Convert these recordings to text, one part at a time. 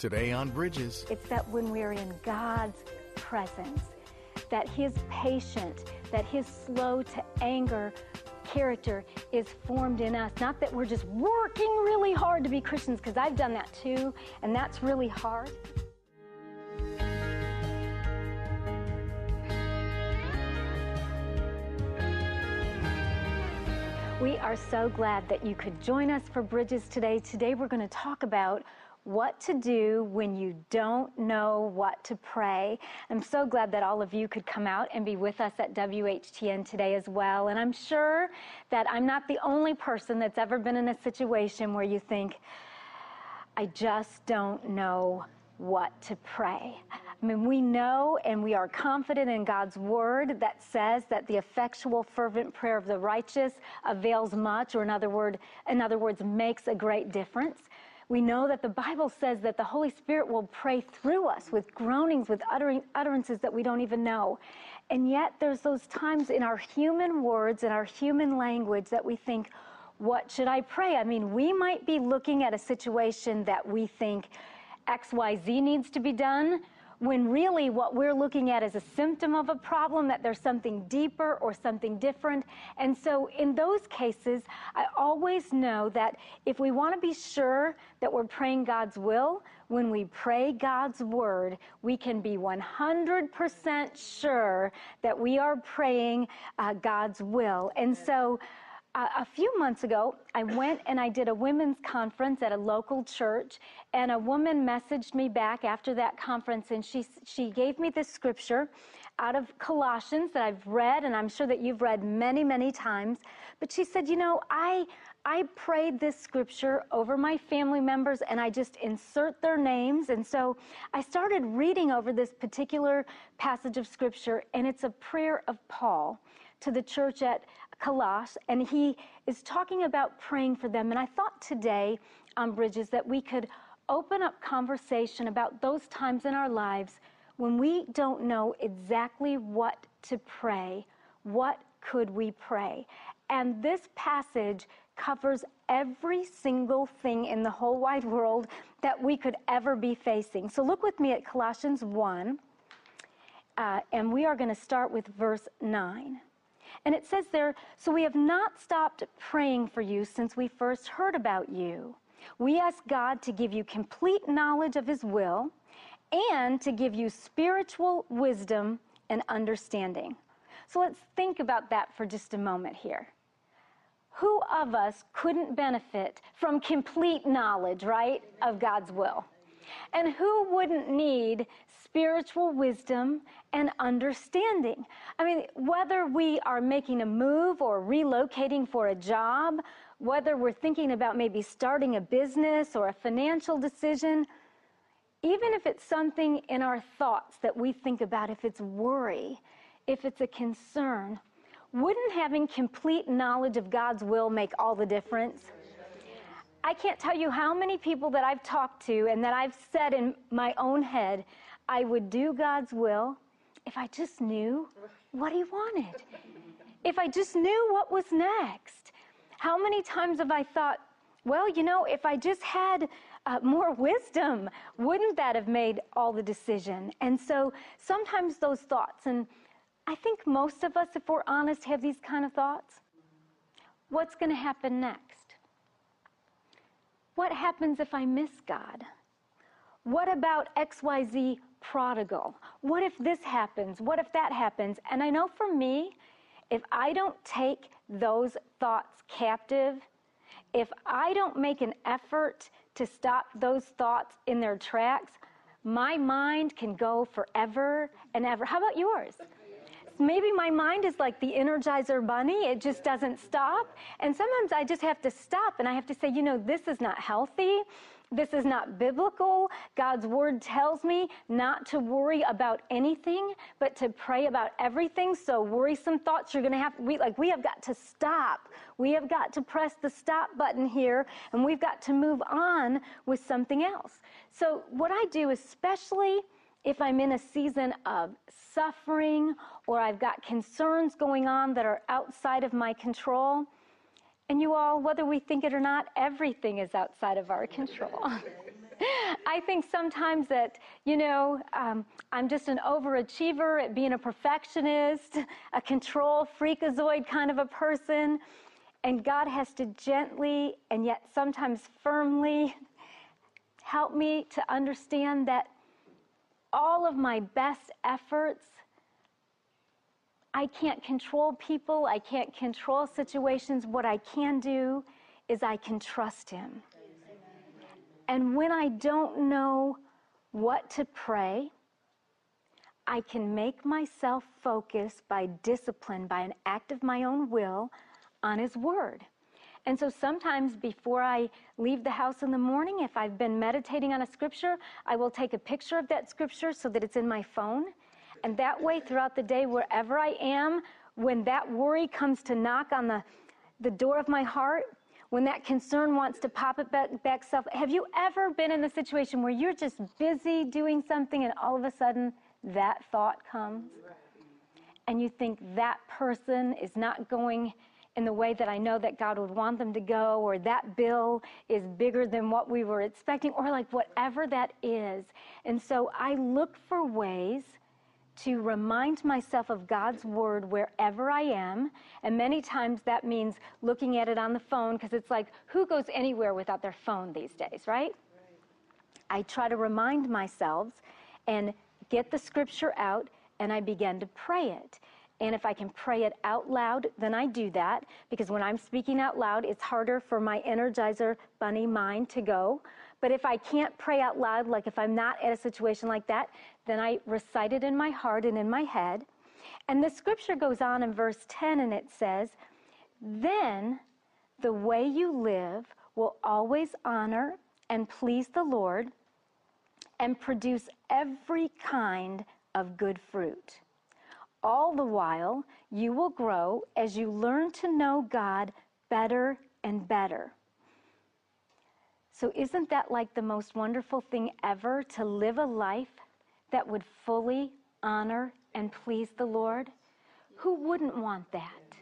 Today on Bridges. It's that when we're in God's presence, that His patient, that His slow to anger character is formed in us. Not that we're just working really hard to be Christians, because I've done that too, and that's really hard. We are so glad that you could join us for Bridges today. Today we're going to talk about what to do when you don't know what to pray. I'm so glad that all of you could come out and be with us at WHTN today as well. And I'm sure that I'm not the only person that's ever been in a situation where you think, I just don't know what to pray. I mean, we know and we are confident in God's word that says that the effectual, fervent prayer of the righteous avails much, or in other, word, in other words, makes a great difference. We know that the Bible says that the Holy Spirit will pray through us with groanings, with uttering, utterances that we don't even know. And yet, there's those times in our human words, in our human language, that we think, what should I pray? I mean, we might be looking at a situation that we think XYZ needs to be done when really what we're looking at is a symptom of a problem, that there's something deeper or something different. And so in those cases, I always know that if we want to be sure that we're praying God's will, when we pray God's word, we can be 100% sure that we are praying uh, God's will. And so, a few months ago, I went and I did a women's conference at a local church, and a woman messaged me back after that conference, and she she gave me this scripture out of Colossians that I've read, and I'm sure that you've read many, many times. But she said, you know, I I prayed this scripture over my family members, and I just insert their names, and so I started reading over this particular passage of scripture, and it's a prayer of Paul to the church at Colossus, and he is talking about praying for them. And I thought today on Bridges that we could open up conversation about those times in our lives when we don't know exactly what to pray. What could we pray? And this passage covers every single thing in the whole wide world that we could ever be facing. So look with me at Colossians 1, uh, and we are going to start with verse 9. And it says there, so we have not stopped praying for you since we first heard about you. We ask God to give you complete knowledge of His will and to give you spiritual wisdom and understanding. So let's think about that for just a moment here. Who of us couldn't benefit from complete knowledge, right, of God's will? And who wouldn't need spiritual wisdom and understanding? I mean, whether we are making a move or relocating for a job, whether we're thinking about maybe starting a business or a financial decision, even if it's something in our thoughts that we think about, if it's worry, if it's a concern, wouldn't having complete knowledge of God's will make all the difference? I can't tell you how many people that I've talked to and that I've said in my own head, I would do God's will if I just knew what He wanted. If I just knew what was next. How many times have I thought, well, you know, if I just had uh, more wisdom, wouldn't that have made all the decision? And so sometimes those thoughts, and I think most of us, if we're honest, have these kind of thoughts. What's going to happen next? What happens if I miss God? What about XYZ prodigal? What if this happens? What if that happens? And I know for me, if I don't take those thoughts captive, if I don't make an effort to stop those thoughts in their tracks, my mind can go forever and ever. How about yours? Maybe my mind is like the Energizer Bunny. It just doesn't stop. And sometimes I just have to stop and I have to say, you know, this is not healthy. This is not biblical. God's word tells me not to worry about anything, but to pray about everything. So worrisome thoughts, you're going to have, we, like, we have got to stop. We have got to press the stop button here and we've got to move on with something else. So what I do, especially if I'm in a season of suffering or I've got concerns going on that are outside of my control, and you all, whether we think it or not, everything is outside of our control. I think sometimes that, you know, um, I'm just an overachiever at being a perfectionist, a control freakazoid kind of a person. And God has to gently and yet sometimes firmly help me to understand that all of my best efforts, I can't control people, I can't control situations. What I can do is I can trust Him. And when I don't know what to pray, I can make myself focus by discipline, by an act of my own will on His Word. And so sometimes before I leave the house in the morning, if I've been meditating on a scripture, I will take a picture of that scripture so that it's in my phone. And that way, throughout the day, wherever I am, when that worry comes to knock on the, the door of my heart, when that concern wants to pop it back, back self. Have you ever been in the situation where you're just busy doing something and all of a sudden that thought comes? And you think that person is not going in the way that I know that God would want them to go, or that bill is bigger than what we were expecting, or like whatever that is. And so I look for ways to remind myself of God's word wherever I am. And many times that means looking at it on the phone because it's like, who goes anywhere without their phone these days, right? right? I try to remind myself and get the scripture out and I begin to pray it. And if I can pray it out loud, then I do that because when I'm speaking out loud, it's harder for my energizer bunny mind to go. But if I can't pray out loud, like if I'm not at a situation like that, then I recite it in my heart and in my head. And the scripture goes on in verse 10 and it says, Then the way you live will always honor and please the Lord and produce every kind of good fruit. All the while, you will grow as you learn to know God better and better. So, isn't that like the most wonderful thing ever to live a life that would fully honor and please the Lord? Who wouldn't want that?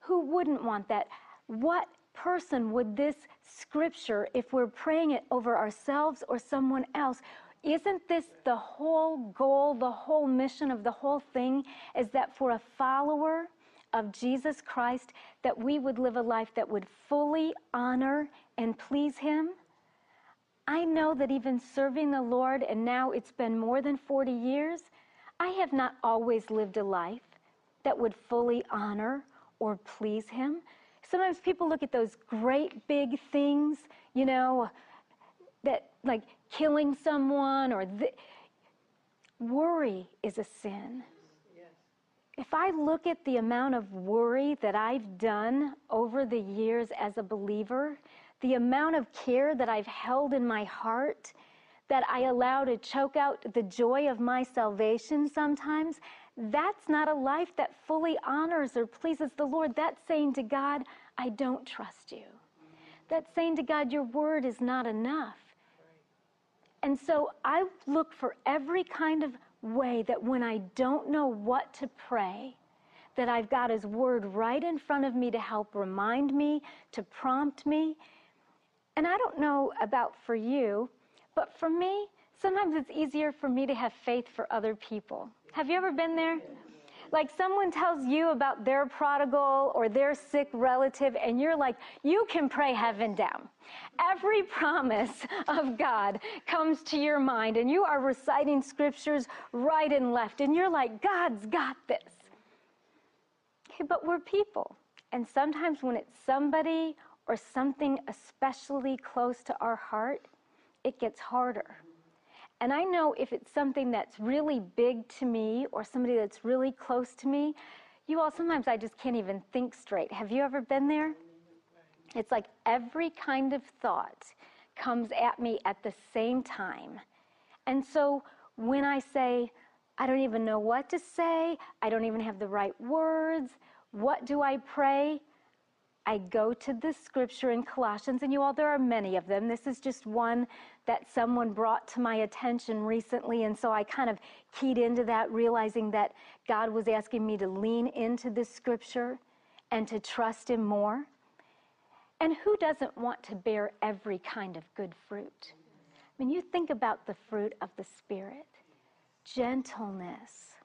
Who wouldn't want that? What person would this scripture, if we're praying it over ourselves or someone else, isn't this the whole goal, the whole mission of the whole thing? Is that for a follower of Jesus Christ, that we would live a life that would fully honor and please Him? I know that even serving the Lord, and now it's been more than 40 years, I have not always lived a life that would fully honor or please Him. Sometimes people look at those great big things, you know, that like killing someone or th- worry is a sin. If I look at the amount of worry that I've done over the years as a believer, the amount of care that I've held in my heart that I allow to choke out the joy of my salvation sometimes, that's not a life that fully honors or pleases the Lord. That's saying to God, I don't trust you. That's saying to God, your word is not enough. And so I look for every kind of way that when I don't know what to pray, that I've got His Word right in front of me to help remind me, to prompt me, and I don't know about for you, but for me, sometimes it's easier for me to have faith for other people. Have you ever been there? Like someone tells you about their prodigal or their sick relative, and you're like, you can pray heaven down. Every promise of God comes to your mind, and you are reciting scriptures right and left, and you're like, God's got this. Okay, but we're people. And sometimes when it's somebody or something especially close to our heart, it gets harder. And I know if it's something that's really big to me or somebody that's really close to me, you all, sometimes I just can't even think straight. Have you ever been there? It's like every kind of thought comes at me at the same time. And so when I say, I don't even know what to say, I don't even have the right words, what do I pray? I go to the scripture in Colossians, and you all, there are many of them. This is just one that someone brought to my attention recently, and so I kind of keyed into that, realizing that God was asking me to lean into this scripture and to trust Him more. And who doesn't want to bear every kind of good fruit? When you think about the fruit of the Spirit, gentleness,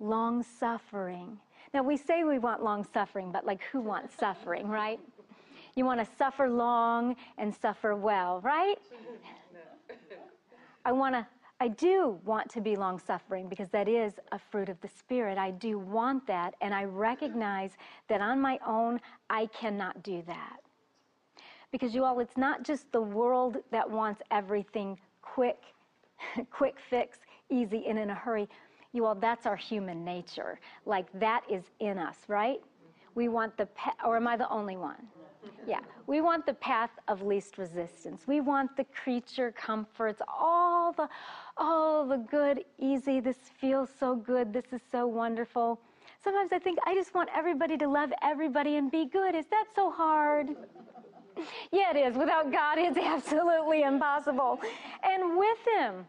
long suffering. Now, we say we want long suffering, but like who wants suffering, right? You want to suffer long and suffer well, right? I want to I do want to be long suffering because that is a fruit of the Spirit. I do want that, and I recognize that on my own, I cannot do that. Because you all, it's not just the world that wants everything quick, quick fix, easy, and in a hurry. You all, that's our human nature. Like that is in us, right? We want the, pe- or am I the only one? Yeah, we want the path of least resistance. We want the creature comforts, all the, all the good, easy. This feels so good. This is so wonderful. Sometimes I think I just want everybody to love everybody and be good. Is that so hard? yeah, it is. Without God, it's absolutely impossible. And with Him,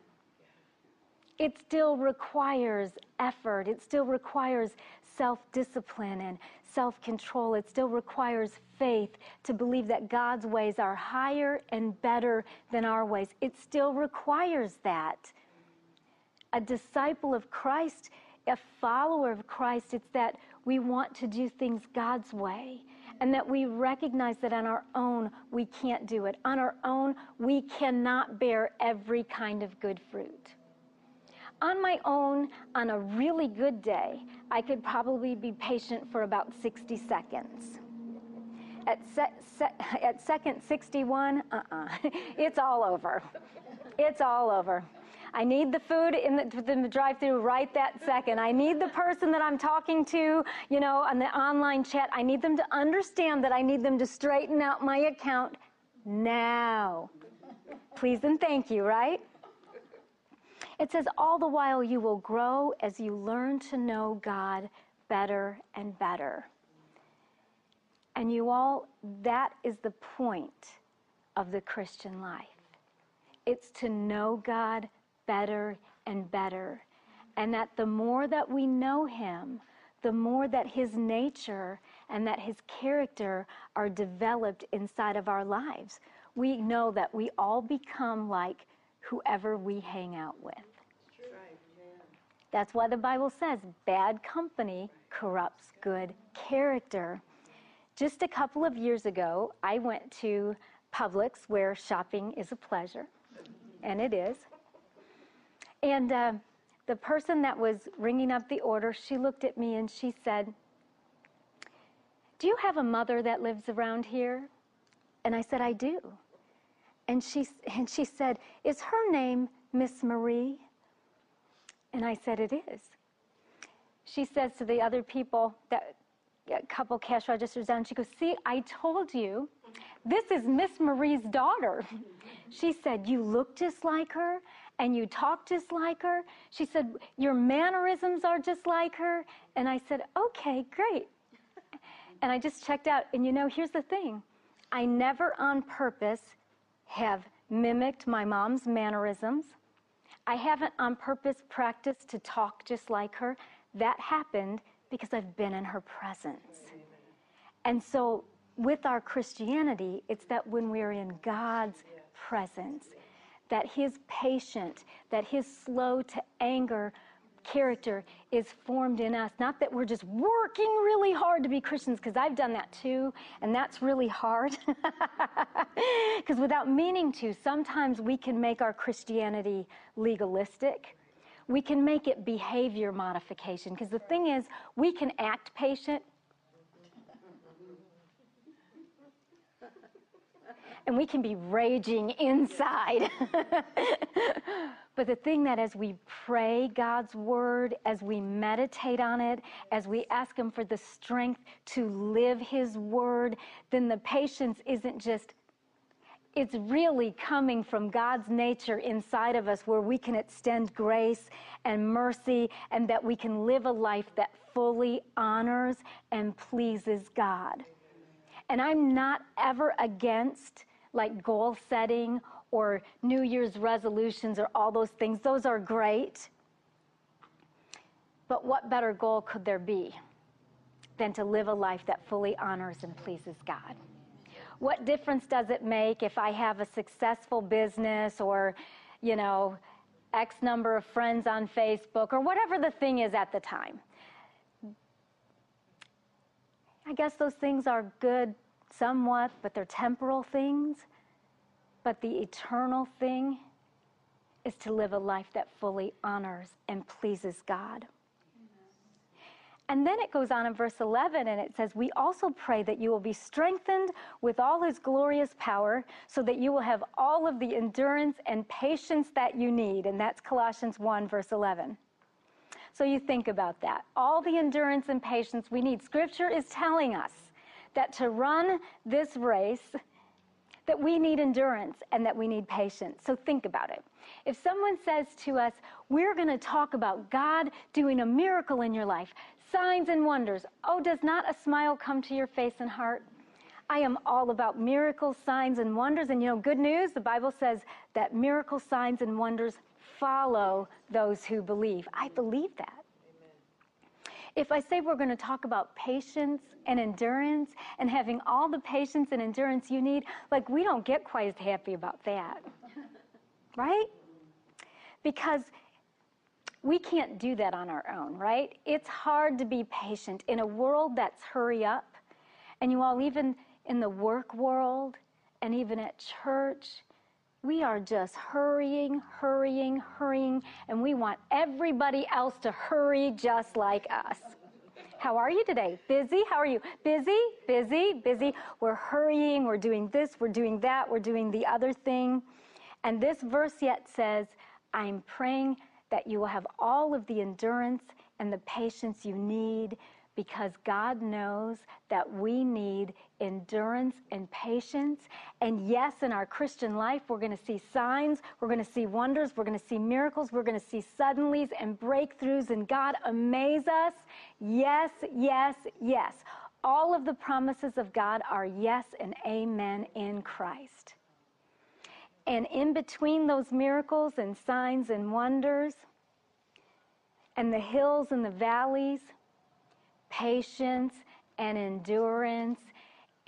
it still requires effort. It still requires self discipline and self control. It still requires faith to believe that God's ways are higher and better than our ways. It still requires that. A disciple of Christ, a follower of Christ, it's that we want to do things God's way and that we recognize that on our own we can't do it. On our own, we cannot bear every kind of good fruit. On my own, on a really good day, I could probably be patient for about 60 seconds. At, se- se- at second 61, uh-uh, it's all over. It's all over. I need the food in the, the drive-through right that second. I need the person that I'm talking to, you know, on the online chat. I need them to understand that I need them to straighten out my account now. Please and thank you, right? It says, all the while you will grow as you learn to know God better and better. And you all, that is the point of the Christian life. It's to know God better and better. And that the more that we know Him, the more that His nature and that His character are developed inside of our lives. We know that we all become like whoever we hang out with. That's why the Bible says bad company corrupts good character. Just a couple of years ago, I went to Publix where shopping is a pleasure, and it is. And uh, the person that was ringing up the order, she looked at me and she said, Do you have a mother that lives around here? And I said, I do. And she, and she said, Is her name Miss Marie? And I said, It is. She says to the other people, that couple cash registers down, she goes, See, I told you, this is Miss Marie's daughter. She said, You look just like her and you talk just like her. She said, Your mannerisms are just like her. And I said, Okay, great. And I just checked out. And you know, here's the thing I never on purpose have mimicked my mom's mannerisms. I haven't on purpose practiced to talk just like her. That happened because I've been in her presence. And so with our Christianity, it's that when we're in God's presence, that his patient, that his slow to anger character is formed in us. Not that we're just working really hard to be Christians, because I've done that too, and that's really hard. Because without meaning to, sometimes we can make our Christianity legalistic. We can make it behavior modification. Because the thing is, we can act patient, and we can be raging inside. but the thing that as we pray God's word, as we meditate on it, as we ask Him for the strength to live His word, then the patience isn't just it's really coming from God's nature inside of us where we can extend grace and mercy and that we can live a life that fully honors and pleases God. And I'm not ever against like goal setting or New Year's resolutions or all those things. Those are great. But what better goal could there be than to live a life that fully honors and pleases God? What difference does it make if I have a successful business or, you know, X number of friends on Facebook or whatever the thing is at the time? I guess those things are good somewhat, but they're temporal things. But the eternal thing is to live a life that fully honors and pleases God. And then it goes on in verse 11 and it says, We also pray that you will be strengthened with all his glorious power so that you will have all of the endurance and patience that you need. And that's Colossians 1, verse 11. So you think about that. All the endurance and patience we need. Scripture is telling us that to run this race, that we need endurance and that we need patience. So think about it. If someone says to us, We're going to talk about God doing a miracle in your life, signs and wonders. Oh, does not a smile come to your face and heart? I am all about miracles, signs, and wonders. And you know, good news, the Bible says that miracle signs, and wonders follow those who believe. I believe that. If I say we're going to talk about patience and endurance and having all the patience and endurance you need, like we don't get quite as happy about that. right? Because we can't do that on our own, right? It's hard to be patient in a world that's hurry up. And you all, even in the work world and even at church, we are just hurrying, hurrying, hurrying, and we want everybody else to hurry just like us. How are you today? Busy? How are you? Busy, busy, busy. We're hurrying, we're doing this, we're doing that, we're doing the other thing. And this verse yet says, I'm praying that you will have all of the endurance and the patience you need because God knows that we need endurance and patience. And yes, in our Christian life, we're going to see signs, we're going to see wonders, we're going to see miracles, we're going to see suddenlies and breakthroughs, and God amaze us. Yes, yes, yes. All of the promises of God are yes and amen in Christ. And in between those miracles and signs and wonders, and the hills and the valleys, patience and endurance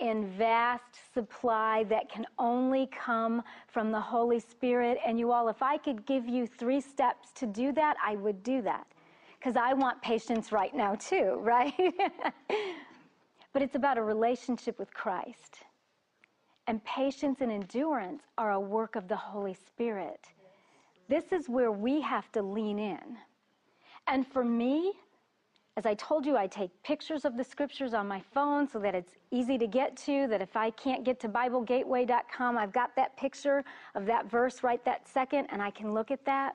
in vast supply that can only come from the Holy Spirit. And you all, if I could give you three steps to do that, I would do that. Because I want patience right now, too, right? but it's about a relationship with Christ. And patience and endurance are a work of the Holy Spirit. This is where we have to lean in. And for me, as I told you, I take pictures of the scriptures on my phone so that it's easy to get to, that if I can't get to BibleGateway.com, I've got that picture of that verse right that second and I can look at that.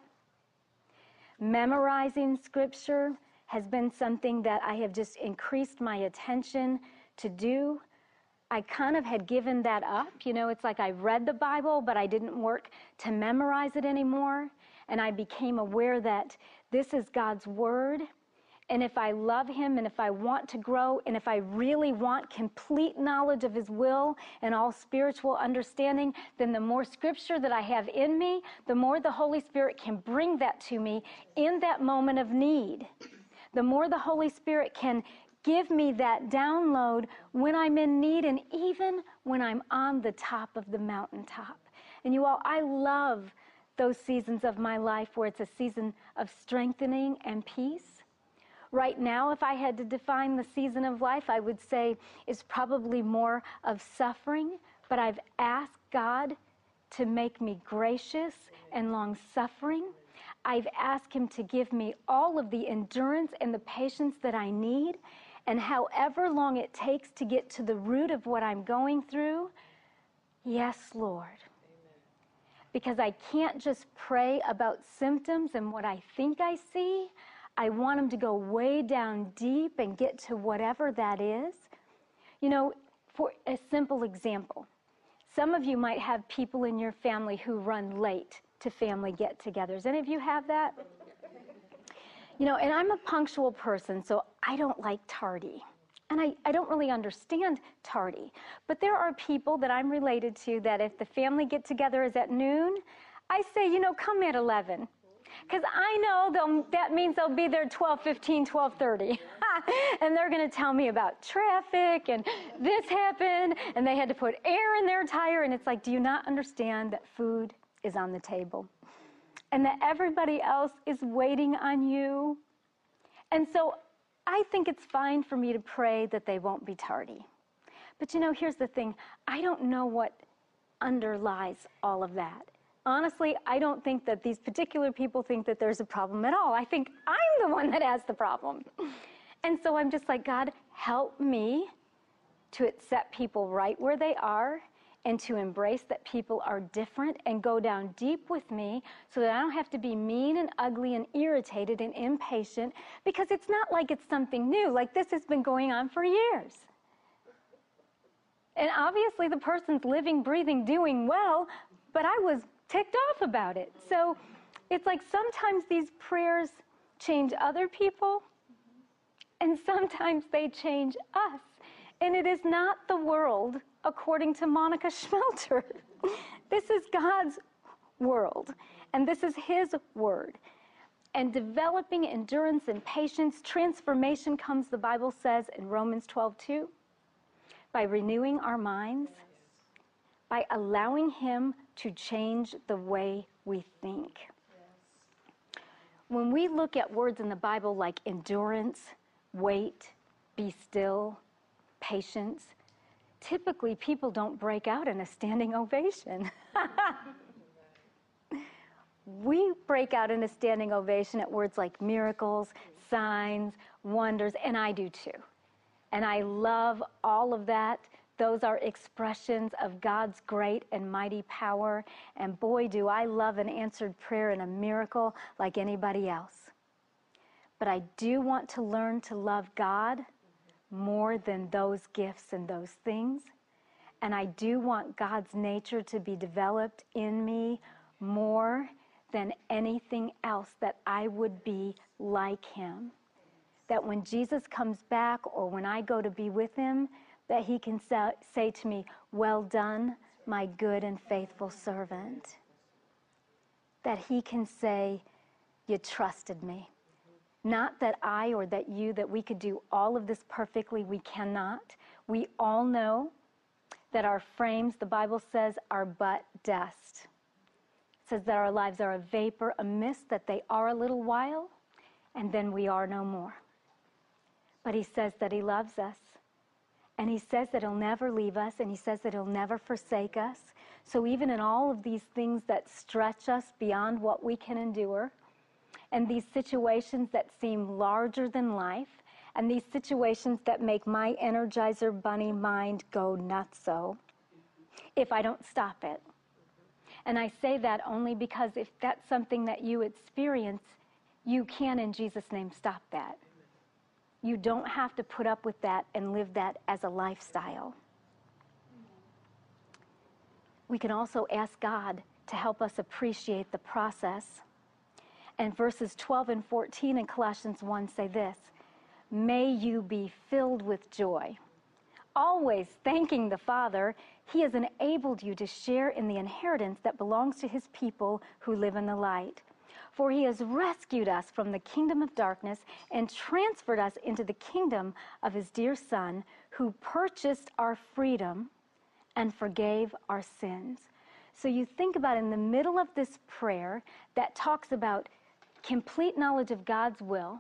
Memorizing scripture has been something that I have just increased my attention to do. I kind of had given that up. You know, it's like I read the Bible, but I didn't work to memorize it anymore. And I became aware that this is God's Word. And if I love Him and if I want to grow and if I really want complete knowledge of His will and all spiritual understanding, then the more scripture that I have in me, the more the Holy Spirit can bring that to me in that moment of need. The more the Holy Spirit can give me that download when I'm in need and even when I'm on the top of the mountaintop. And you all, I love those seasons of my life where it's a season of strengthening and peace. Right now, if I had to define the season of life, I would say it's probably more of suffering, but I've asked God to make me gracious and long suffering. I've asked Him to give me all of the endurance and the patience that I need. And however long it takes to get to the root of what I'm going through, yes, Lord. Because I can't just pray about symptoms and what I think I see. I want them to go way down deep and get to whatever that is. You know, for a simple example, some of you might have people in your family who run late to family get togethers. Any of you have that? You know, and I'm a punctual person, so I don't like tardy. And I, I don't really understand tardy. But there are people that I'm related to that if the family get together is at noon, I say, you know, come at 11. Because I know that means they'll be there 12, 15, 12, 30. and they're going to tell me about traffic and this happened and they had to put air in their tire. And it's like, do you not understand that food is on the table? And that everybody else is waiting on you? And so I think it's fine for me to pray that they won't be tardy. But you know, here's the thing I don't know what underlies all of that. Honestly, I don't think that these particular people think that there's a problem at all. I think I'm the one that has the problem. And so I'm just like, God, help me to accept people right where they are and to embrace that people are different and go down deep with me so that I don't have to be mean and ugly and irritated and impatient because it's not like it's something new. Like this has been going on for years. And obviously the person's living, breathing, doing well, but I was ticked off about it. So it's like sometimes these prayers change other people and sometimes they change us. And it is not the world according to Monica Schmelter. this is God's world, and this is His word. And developing endurance and patience, transformation comes, the Bible says in Romans 12 2, by renewing our minds, by allowing Him to change the way we think. When we look at words in the Bible like endurance, wait, be still, patience, typically people don't break out in a standing ovation. we break out in a standing ovation at words like miracles, signs, wonders, and I do too. And I love all of that. Those are expressions of God's great and mighty power. And boy, do I love an answered prayer and a miracle like anybody else. But I do want to learn to love God more than those gifts and those things. And I do want God's nature to be developed in me more than anything else, that I would be like Him. That when Jesus comes back or when I go to be with Him, that He can say to me, Well done, my good and faithful servant. That He can say, You trusted me. Not that I or that you, that we could do all of this perfectly. We cannot. We all know that our frames, the Bible says, are but dust. It says that our lives are a vapor, a mist, that they are a little while, and then we are no more. But He says that He loves us. And He says that He'll never leave us, and He says that He'll never forsake us. So even in all of these things that stretch us beyond what we can endure, and these situations that seem larger than life, and these situations that make my Energizer Bunny mind go nutso if I don't stop it. And I say that only because if that's something that you experience, you can, in Jesus' name, stop that. You don't have to put up with that and live that as a lifestyle. We can also ask God to help us appreciate the process and verses 12 and 14 in Colossians 1 say this May you be filled with joy, always thanking the Father. He has enabled you to share in the inheritance that belongs to his people who live in the light. For he has rescued us from the kingdom of darkness and transferred us into the kingdom of his dear Son, who purchased our freedom and forgave our sins. So you think about in the middle of this prayer that talks about complete knowledge of God's will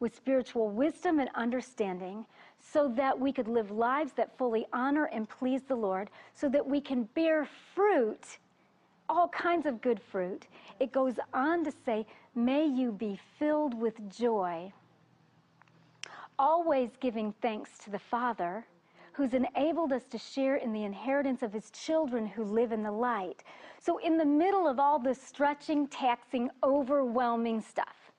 with spiritual wisdom and understanding so that we could live lives that fully honor and please the Lord, so that we can bear fruit, all kinds of good fruit. It goes on to say, May you be filled with joy, always giving thanks to the Father who's enabled us to share in the inheritance of his children who live in the light. So, in the middle of all this stretching, taxing, overwhelming stuff,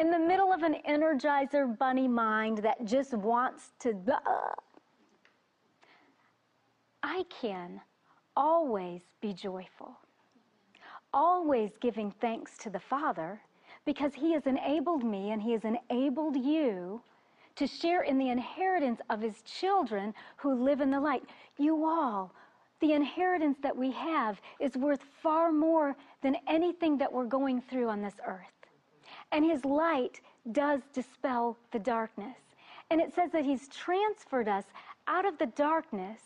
in the middle of an energizer bunny mind that just wants to, uh, I can always be joyful, always giving thanks to the Father because He has enabled me and He has enabled you to share in the inheritance of his children who live in the light. You all, the inheritance that we have is worth far more than anything that we're going through on this earth. And His light does dispel the darkness. And it says that He's transferred us out of the darkness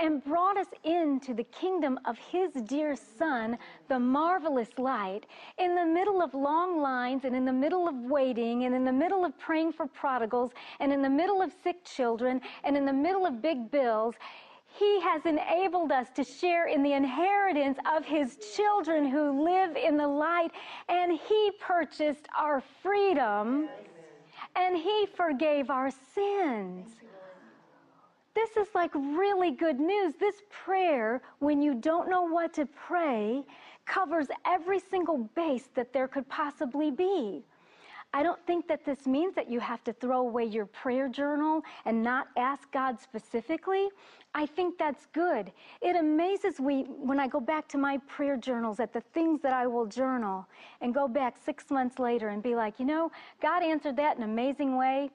and brought us into the kingdom of his dear son, the marvelous light, in the middle of long lines and in the middle of waiting and in the middle of praying for prodigals and in the middle of sick children and in the middle of big bills. He has enabled us to share in the inheritance of His children who live in the light, and He purchased our freedom and He forgave our sins. This is like really good news. This prayer, when you don't know what to pray, covers every single base that there could possibly be. I don't think that this means that you have to throw away your prayer journal and not ask God specifically. I think that's good. It amazes me when I go back to my prayer journals at the things that I will journal and go back six months later and be like, you know, God answered that in an amazing way.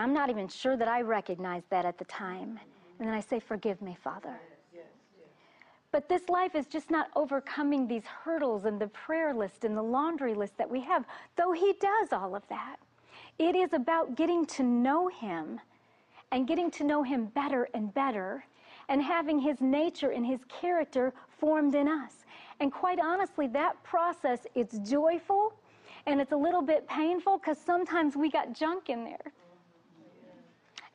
I'm not even sure that I recognized that at the time. And then I say, Forgive me, Father. But this life is just not overcoming these hurdles and the prayer list and the laundry list that we have, though He does all of that. It is about getting to know Him and getting to know Him better and better and having His nature and His character formed in us. And quite honestly, that process, it's joyful and it's a little bit painful because sometimes we got junk in there.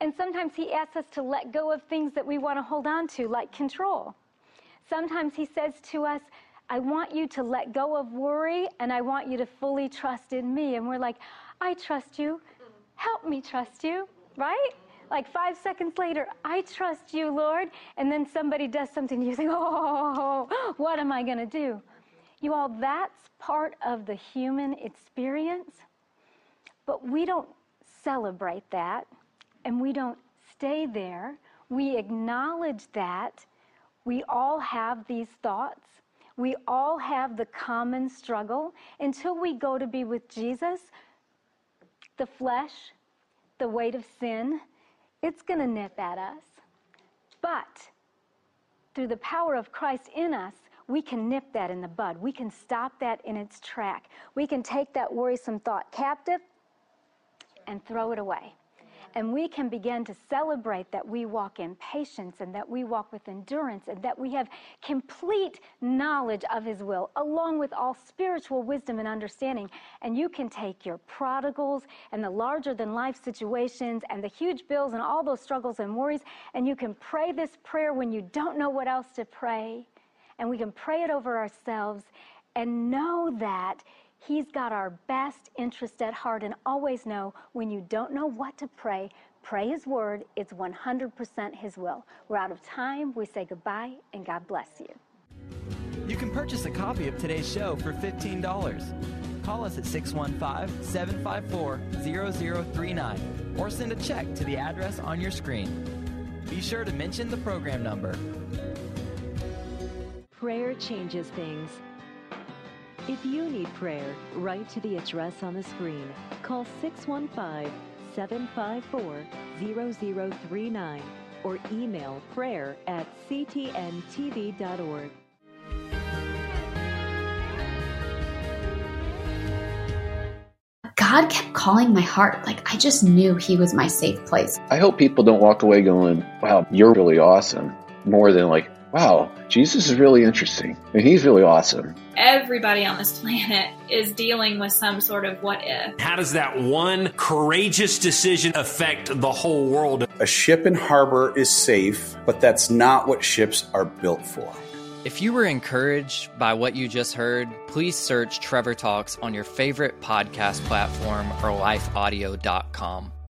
And sometimes He asks us to let go of things that we want to hold on to, like control. Sometimes He says to us, I want you to let go of worry and I want you to fully trust in me. And we're like, I trust you. Help me trust you, right? Like five seconds later, I trust you, Lord. And then somebody does something, you think, oh, what am I going to do? You all, that's part of the human experience. But we don't celebrate that and we don't stay there. We acknowledge that we all have these thoughts. We all have the common struggle until we go to be with Jesus. The flesh, the weight of sin, it's going to nip at us. But through the power of Christ in us, we can nip that in the bud. We can stop that in its track. We can take that worrisome thought captive and throw it away. And we can begin to celebrate that we walk in patience and that we walk with endurance and that we have complete knowledge of His will, along with all spiritual wisdom and understanding. And you can take your prodigals and the larger than life situations and the huge bills and all those struggles and worries, and you can pray this prayer when you don't know what else to pray. And we can pray it over ourselves and know that He's got our best interest at heart. And always know when you don't know what to pray, pray His word. It's 100% His will. We're out of time. We say goodbye and God bless you. You can purchase a copy of today's show for $15. Call us at 615 754 0039 or send a check to the address on your screen. Be sure to mention the program number. Prayer changes things. If you need prayer, write to the address on the screen. Call 615 754 0039 or email prayer at ctntv.org. God kept calling my heart. Like I just knew He was my safe place. I hope people don't walk away going, wow, you're really awesome. More than like, wow, Jesus is really interesting and he's really awesome. Everybody on this planet is dealing with some sort of what if. How does that one courageous decision affect the whole world? A ship in harbor is safe, but that's not what ships are built for. If you were encouraged by what you just heard, please search Trevor Talks on your favorite podcast platform or lifeaudio.com.